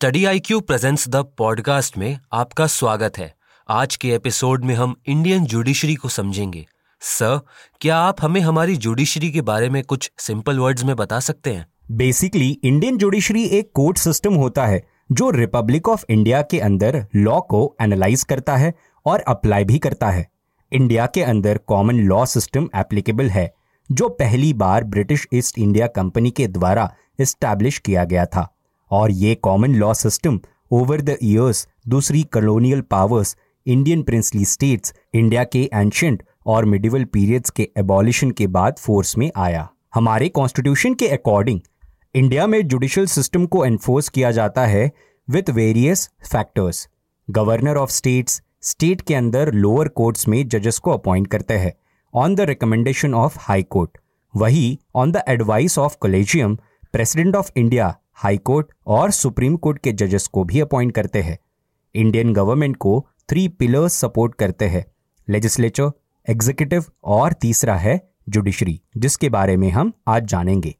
Study I Q presents the podcast में आपका स्वागत है। आज के एपिसोड में हम इंडियन जुडिशरी को समझेंगे। सर, क्या आप हमें हमारी जुडिशरी के बारे में कुछ सिंपल वर्ड्स में बता सकते हैं? बेसिकली, इंडियन जुडिशरी एक कोर्ट सिस्टम होता है, जो रिपब्लिक ऑफ़ इंडिया के अंदर लॉ को एनालाइज करता है और अप्लाई भी करता है। इंडिया के अंदर कॉमन लॉ सिस्टम एप्लीकेबल है, जो पहली बार ब्रिटिश ईस्ट इंडिया कंपनी के द्वारा इस्टेब्लिश किया गया था। और ये common law system over the years दूसरी colonial powers Indian princely states India के एंशंट और मिडिवल पीरियड्स के एबॉलिशन के बाद फोर्स में आया। हमारे कॉन्स्टिट्यूशन के अकॉर्डिंग इंडिया में जुडिशियल सिस्टम को एनफोर्स किया जाता है with various factors governor of states state के अंदर लोअर कोर्ट्स में जजेस को अपॉइंट करते हैं on the recommendation of high court वही on the advice of collegium president of India high court और सुप्रीम कोर्ट के जजेस को भी अपॉइंट करते हैं। इंडियन गवर्नमेंट को थ्री पिलर्स सपोर्ट करते हैं। लेजिस्लेचर एग्जीक्यूटिव और तीसरा है जुडिशरी जिसके बारे में हम आज जानेंगे।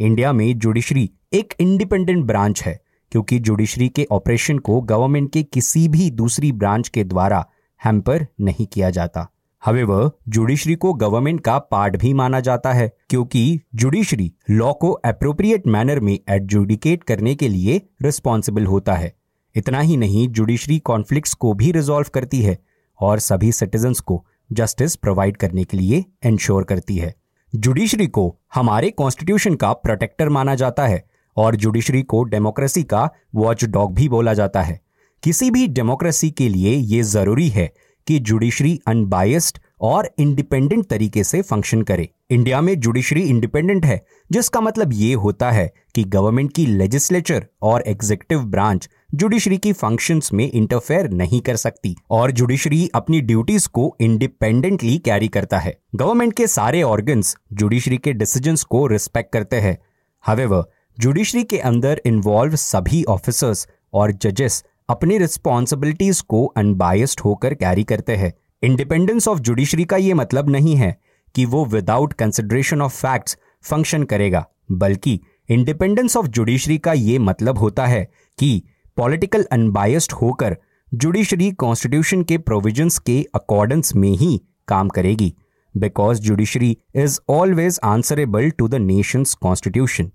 इंडिया में जुडिशरी एक इंडिपेंडेंट ब्रांच है, क्योंकि जुडिशरी के ऑपरेशन को गवर्नमेंट के किसी भी दूसरी ब्रांच के द्वारा हैम्पर नहीं किया जाता। हवेवर जुडिशरी को गवर्नमेंट का पार्ट भी माना जाता है, क्योंकि जुडिशरी लॉ को अप्रोप्रिएट मैनर में एडजुडिकेट करने के लिए रिस्पॉन्सिबल होता है। इतना ही नहीं, जुडिशरी कॉन्फ्लिक्ट्स को भी रिजॉल्व करती है और सभी सिटीजन्स को जस्टिस प्रोवाइड करने के लिए इंश्योर करती है। जुडिशरी को हमारे कॉन्स्टिट्यूशन का प्रोटेक्टर माना जाता है और जुडिशरी को डेमोक्रेसी का वॉच डॉग भी बोला जाता है। किसी भी डेमोक्रेसी के लिए ये ज़रूरी है कि जुडिशरी अनबायस्ड और इंडिपेंडेंट तरीके से फ़ंक्शन करे। इंडिया में जुडिशरी इंडिपेंडेंट है, जिसका मतलब ये होता है कि गवर्नमेंट की लेजिस्लेचर और एग्जीक्यूटिव ब्रांच जुडिशरी की फ़ंक्शंस में इंटरफेयर नहीं कर सकती और जुडिशरी अपनी ड्यूटीज़ को इंडिपेंडेंटली कैरी करता है। गवर्नमेंट के सारे ऑर्गन्स जुडिशरी के डिसीजंस को रिस्पेक्ट करते हैं। हवेवर जुडिशरी के अंदर इन्वॉल्व सभी ऑफिसर्स और जजेस अपनी रिस्पॉन्सिबिलिटीज को अनबायस्ड होकर कैरी करते हैं। इंडिपेंडेंस ऑफ़ जुडिशरी का ये मतलब नहीं है कि वो without consideration of facts function करेगा, बल्कि इंडिपेंडेंस ऑफ़ जुडिशरी का ये मतलब होता है कि पॉलिटिकल अनबायस्ड होकर जुडिशरी कॉन्स्टिट्यूशन के प्रोविजंस के अकॉर्डेंस में ही काम करेगी। Because judiciary is always answerable to the nation's constitution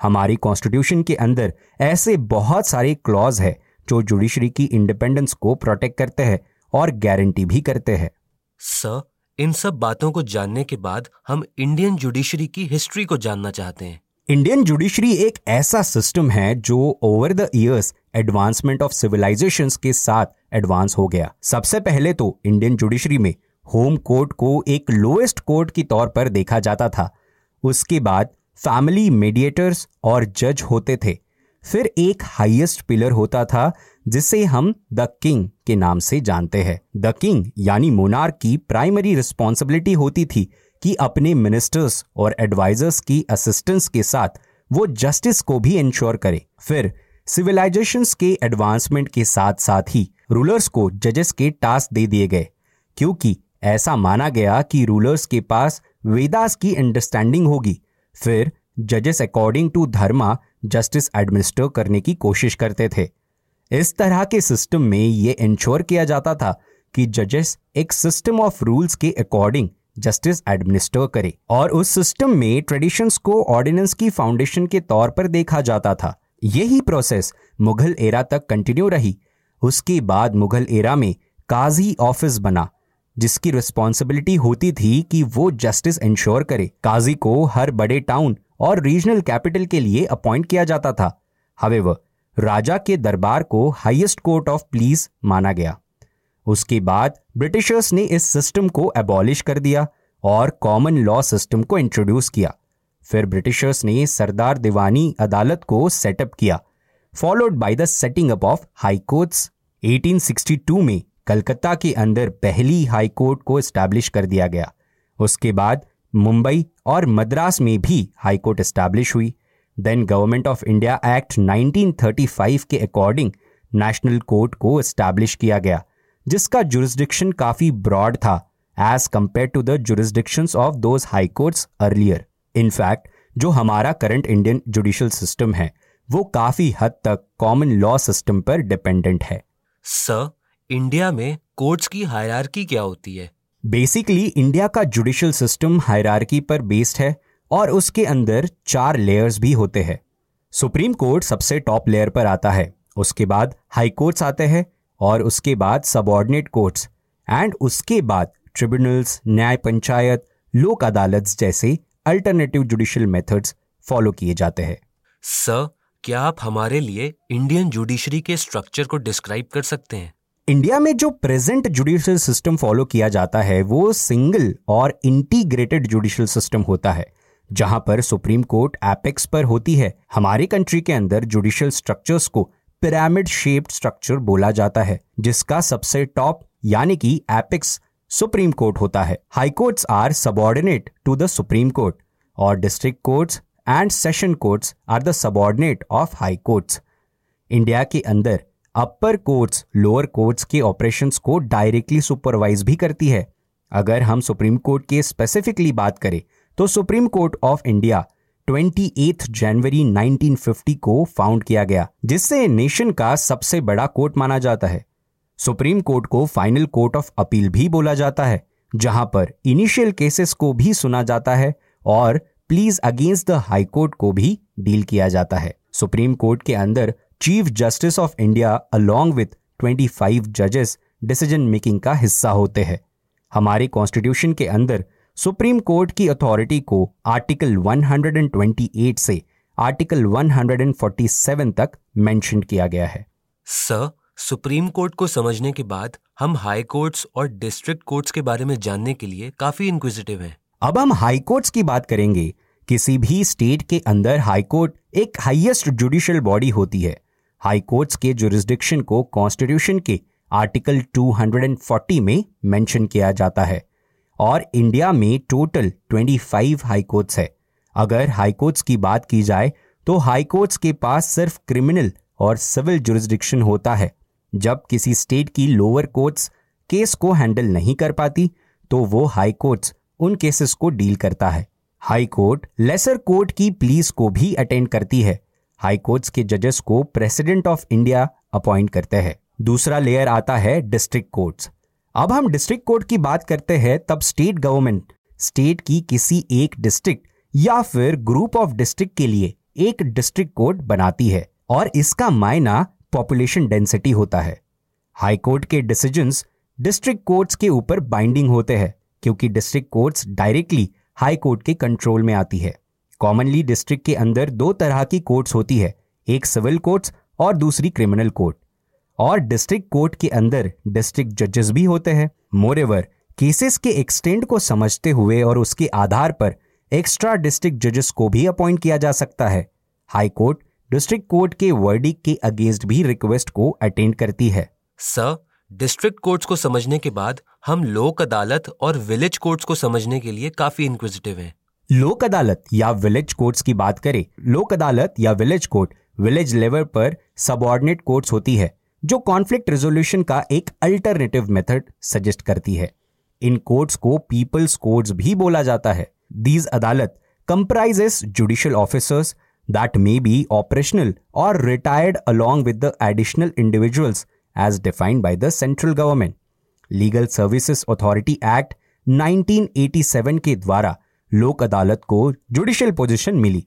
हमारी कॉन्स्टिट्यूशन के अंदर ऐसे बहुत सारे क्लॉज है जो जुडिशरी की इंडिपेंडेंस को प्रोटेक्ट करते हैं और गारंटी भी करते हैं। सर इन सब बातों को जानने के बाद हम इंडियन जुडिशरी की हिस्ट्री को जानना चाहते हैं। इंडियन जुडिशरी एक ऐसा सिस्टम है जो over the years advancement of civilisations के साथ एडवांस हो गया। सबसे पहले तो इंडियन जुडिशरी में होम कोर्ट को एक लोएस्ट कोर्ट की तौर पर देखा जाता था। उसके बाद फैमिली मीडिएटर्स और जज होते थे। फिर एक हाईएस्ट पिलर होता था, जिसे हम द किंग के नाम से जानते हैं। द किंग यानी मोनार की प्राइमरी रिस्पॉन्सिबिलिटी होती थी कि अपने मिनिस्टर्स और एडवाइजर्स की असिस्टेंस के साथ वो जस्टिस को भी इंश्योर करे। फिर सिविलाइजेशन के एडवांसमेंट के साथ साथ ही रूलर्स को जजेस के टास्क दे दिए गए, क्योंकि ऐसा माना गया कि रूलर्स के पास वेदास की अंडरस्टैंडिंग होगी। फिर जजेस according to dharma justice administer करने की कोशिश करते थे। इस तरह के सिस्टम में यह इंश्योर किया जाता था कि जजेस एक सिस्टम ऑफ़ रूल्स के अकॉर्डिंग जस्टिस एडमिनिस्टर करे और उस सिस्टम में ट्रेडिशंस को ऑर्डिनेंस की फाउंडेशन के तौर पर देखा जाता था। यही प्रोसेस मुगल एरा तक कंटिन्यू रही। उसके बाद मुगल एरा में काजी ऑफ़िस बना, जिसकी रिस्पॉन्सिबिलिटी होती थी कि वो जस्टिस इंश्योर करे। काजी को हर बड़े टाउन और रीजनल कैपिटल के लिए अपॉइंट किया जाता था। हवेवर राजा के दरबार को हाईएस्ट कोर्ट ऑफ़ प्लीज़ माना गया। उसके बाद ब्रिटिशर्स ने इस सिस्टम को एबॉलिश कर दिया और कॉमन लॉ सिस्टम को इंट्रोड्यूस किया। फिर ब्रिटिशर्स ने सरदार दीवानी अदालत को सेटअप किया followed by the setting up of high courts 1862 में कलकत्ता के अंदर पहली हाई कोर्ट को एस्टैब्लिश कर दिया गया। उसके बाद मुंबई और मद्रास में भी हाई कोर्ट एस्टैब्लिश हुई। Then government of India act 1935 के अकॉर्डिंग नेशनल कोर्ट को एस्टैब्लिश किया गया, जिसका जुरिस्डिक्शन काफ़ी ब्रॉड था as compare to the jurisdiction of those high earlier in fact जो हमारा करंट इंडियन जुडिशियल सिस्टम है, वो काफ़ी हद तक कॉमन लॉ सिस्टम पर डिपेंडेंट है। सर इंडिया में कोर्ट्स की हायरार्की क्या होती है? बेसिकली इंडिया का जुडिशियल सिस्टम हायरार्की पर बेस्ड है और उसके अंदर चार लेयर्स भी होते हैं। सुप्रीम कोर्ट सबसे टॉप लेयर पर आता है। उसके बाद हाई कोर्ट्स आते हैं और उसके बाद सबॉर्डिनेट कोर्ट्स एंड उसके बाद ट्रिब्यूनल्स न्याय पंचायत, लोक अदालत जैसे अल्टरनेटिव जुडिशियल मेथड्स फॉलो किए जाते हैं। सर क्या आप हमारे लिए इंडियन जुडिशरी के स्ट्रक्चर को डिस्क्राइब कर सकते हैं? इंडिया में जो प्रेजेंट जुडिशियल सिस्टम फॉलो किया जाता है, वो सिंगल और इंटीग्रेटेड जुडिशियल सिस्टम होता है, जहाँ पर सुप्रीम कोर्ट एपेक्स पर होती है। हमारी कंट्री के अंदर जुडिशियल स्ट्रक्चर्स को पिरामिड शेप्ड स्ट्रक्चर बोला जाता है, जिसका सबसे टॉप, यानी कि एपेक्स, सुप्रीम कोर्ट होता है। High courts are subordinate to the supreme court, और district courts and session courts are the subordinate of high courts. India के अंदर अपर कोर्ट्स लोअर कोर्ट्स के ऑपरेशंस को डायरेक्टली सुपरवाइज भी करती है। अगर हम सुप्रीम कोर्ट के स्पेसिफिकली बात करें तो supreme court of India twenty जनवरी 1950 को फाउंड किया गया, जिससे नेशन का सबसे बड़ा कोर्ट माना जाता है। सुप्रीम कोर्ट को फाइनल कोर्ट ऑफ़ अपील भी बोला जाता है, जहाँ पर इनिशियल केसेस को भी सुना जाता है और pleas against the high court को भी डील किया जाता है। सुप्रीम कोर्ट के अंदर chief justice of India along with 25 जजेस डिसीज़न मेकिंग का हिस्सा होते हैं। हमारे कॉन्स्टिट्यूशन के अंदर सुप्रीम कोर्ट की अथॉरिटी को आर्टिकल 128 से आर्टिकल 147 तक मेंशन किया गया है। सर सुप्रीम कोर्ट को समझने के बाद हम हाई कोर्ट्स और डिस्ट्रिक्ट कोर्ट्स के बारे में जानने के लिए काफ़ी इंक्विजिटिव हैं। अब हम हाई कोर्ट्स की बात करेंगे। किसी भी स्टेट के अंदर हाई कोर्ट एक हाईएस्ट जुडिशियल बॉडी होती है। हाई कोर्ट्स के जुरिस्डिक्शन को कॉन्स्टिट्यूशन के आर्टिकल 240 में मेंशन किया जाता है। और इंडिया में टोटल 25 हाई कोर्ट्स है। अगर हाई कोर्ट्स की बात की जाए तो हाई कोर्ट्स के पास सिर्फ़ क्रिमिनल और सिविल जुरिस्डिक्शन होता है। जब किसी स्टेट की लोअर कोर्ट्स केस को हैंडल नहीं कर पाती तो वो हाई कोर्ट्स उन केसेस को डील करता है। हाई कोर्ट लेसर कोर्ट की प्लीज़ को भी अटेंड करती है। हाई कोर्ट्स के जजेस को प्रेसिडेंट ऑफ़ इंडिया अपॉइंट करते हैं। दूसरा लेयर आता है डिस्ट्रिक्ट कोर्ट्स। अब हम डिस्ट्रिक्ट कोर्ट की बात करते हैं, तब स्टेट गवर्नमेंट, स्टेट की किसी एक डिस्ट्रिक्ट या फिर ग्रुप ऑफ़ डिस्ट्रिक्ट के लिए एक डिस्ट्रिक्ट कोर्ट बनाती है और इसका मायना पॉपुलेशन डेंसिटी होता है। हाई कोर्ट के डिसीजंस डिस्ट्रिक्ट कोर्ट्स के ऊपर बाइंडिंग होते हैं, क्योंकि district courts directly high court के कंट्रोल में आती है। कॉमनली डिस्ट्रिक्ट के अंदर दो तरह की कोर्ट्स होती है, एक सिविल कोर्ट्स और दूसरी क्रिमिनल कोर्ट। और डिस्ट्रिक्ट कोर्ट के अंदर डिस्ट्रिक्ट जजेस भी होते हैं। मोरेवर केसेस के एक्सटेंड को समझते हुए और उसके आधार पर एक्स्ट्रा डिस्ट्रिक्ट जजेस को भी अपॉइंट किया जा सकता है। हाई कोर्ट, डिस्ट्रिक्ट कोर्ट के वर्डिक के अगेंस्ट भी रिक्वेस्ट को अटेंड करती है। सर, डिस्ट्रिक्ट कोर्ट्स को समझने के बाद हम लोक अदालत और विलेज कोर्ट्स को समझने के लिए काफ़ी इंक्विजिटिव हैं। लोक अदालत या विलेज कोर्ट्स की बात करें, लोक अदालत या विलेज कोर्ट, विलेज लेवल पर सबॉर्डिनेट कोर्ट्स होती है, जो कॉन्फ्लिक्ट रेजोल्यूशन का एक अल्टरनेटिव मेथड सजेस्ट करती है। इन कोर्ट्स को पीपल्स कोर्ट्स भी बोला जाता है। These adalat comprises judicial officers that may be operational और retired along with the additional individuals as defined by the central government. Legal services authority act 1987 के द्वारा लोक अदालत को judicial position milli.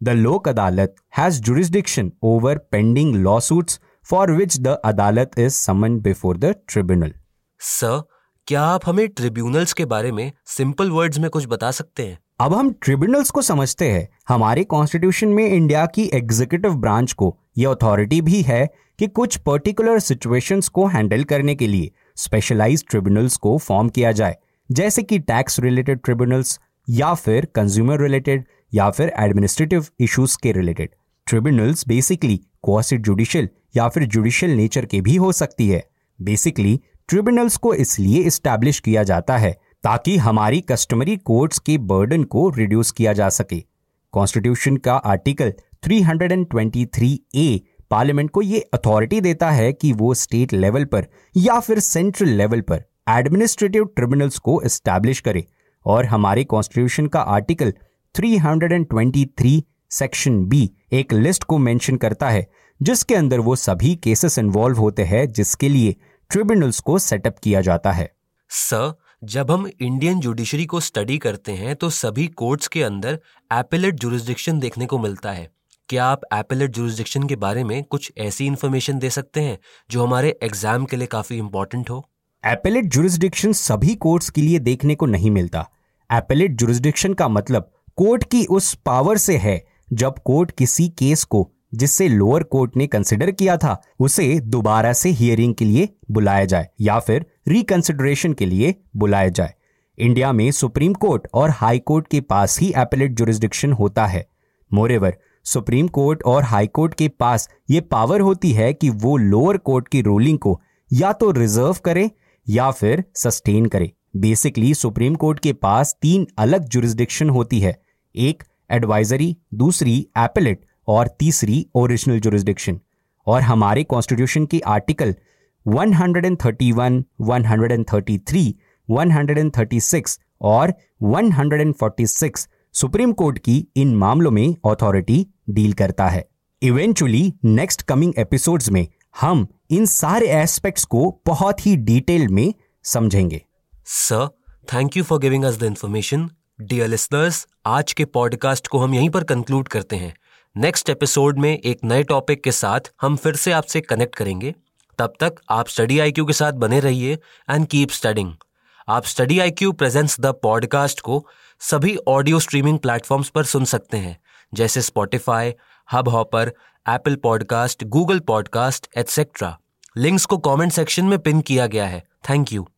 The Lok Adalat has jurisdiction over pending lawsuits for which the adalat is summon before the tribunal sir क्या आप हमें tribunals के बारे में सिंपल वर्ड्स में कुछ बता सकते हैं? अब हम ट्रिब्यूनल्स को समझते हैं। हमारे कॉन्स्टिट्यूशन में इंडिया की एग्जीक्यूटिव ब्रांच को यह अथॉरिटी भी है कि कुछ पर्टिकुलर सिचुएशंस को हैंडल करने के लिए स्पेशलाइज्ड ट्रिब्यूनल्स को फॉर्म किया जाए। जैसे कि टैक्स रिलेटेड ट्रिब्यूनल्स या फिर कंज्यूमर रिलेटेड या फिर एडमिनिस्ट्रेटिव इश्यूज़ के related tribunals basically quasi judicial या फिर जुडिशियल नेचर के भी हो सकती है. बेसिकली ट्रिब्यूनल्स को इसलिए इस्टेब्लिश किया जाता है ताकि हमारी कस्टमरी कोर्ट्स के बर्डन को रिड्यूस किया जा सके. कॉन्स्टिट्यूशन का आर्टिकल 323 ए पार्लियामेंट को ये अथॉरिटी देता है कि वो स्टेट लेवल पर या फिर सेंट्रल लेवल पर एडमिनिस्ट्रेटिव ट्रिब्यूनल्स को एस्टैब्लिश करे। और हमारे कॉन्स्टिट्यूशन का आर्टिकल 323 सेक्शन बी एक लिस्ट को मेंशन करता है, जिसके अंदर वो सभी केसेस इन्वॉल्व होते हैं, जिसके लिए ट्रिब्यूनल्स को सेटअप किया जाता है। सर जब हम इंडियन जुडिशरी को स्टडी करते हैं तो सभी कोर्ट्स के अंदर एपिलेट जुरिस्डिक्शन देखने को मिलता है। क्या आप एपिलेट जुरिस्डिक्शन के बारे में कुछ ऐसी इन्फॉर्मेशन दे सकते हैं, जो हमारे एग्ज़ाम के लिए काफ़ी इंपॉर्टेंट हो? एपिलेट जुरिस्डिक्शन सभी कोर्ट्स के लिए देखने को नहीं मिलता। एपिलेट जुरिस्डिक्शन का मतलब कोर्ट की उस पावर से है, जब कोर्ट किसी केस को, जिससे लोअर कोर्ट ने कंसिडर किया था, उसे दोबारा से हियरिंग के लिए बुलाया जाए, या फिर रिकंसिडरेशन के लिए बुलाया जाए। इंडिया में सुप्रीम कोर्ट और हाई कोर्ट के पास ही एपेलेट जुरिस्डिक्शन होता है। मोरेवर सुप्रीम कोर्ट और हाई कोर्ट के पास ये पावर होती है कि वो लोअर कोर्ट की रूलिंग को या तो रिज़र्व करे या फिर सस्टेन करे। बेसिकली सुप्रीम कोर्ट के पास तीन अलग जुरिस्डिक्शन होती है। एक एडवाइजरी दूसरी एपिलेट और तीसरी ओरिजिनल जुरिस्डिक्शन और हमारे कॉन्स्टिट्यूशन के आर्टिकल 131, 133, 136 और 146 सुप्रीम कोर्ट की इन मामलों में अथॉरिटी डील करता है। इवेंचुअली नेक्स्ट कमिंग एपिसोड्स में हम इन सारे एस्पेक्ट्स को बहुत ही डिटेल में समझेंगे। Sir thank you for giving us the information dear listeners आज के पॉडकास्ट को हम यहीं पर कंक्लूड करते हैं। नेक्स्ट एपिसोड में एक नए टॉपिक के साथ हम फिर से आपसे कनेक्ट करेंगे। तब तक आप स्टडी आई के साथ बने रहिए एंड कीप स्टडिंग आप study I Q presents the podcast को सभी ऑडियो स्ट्रीमिंग प्लेटफॉर्म्स पर सुन सकते हैं, जैसे Spotify Hubhopper Apple podcast Google podcast etcetera links को कमेंट सेक्शन में पिन किया गया है. Thank you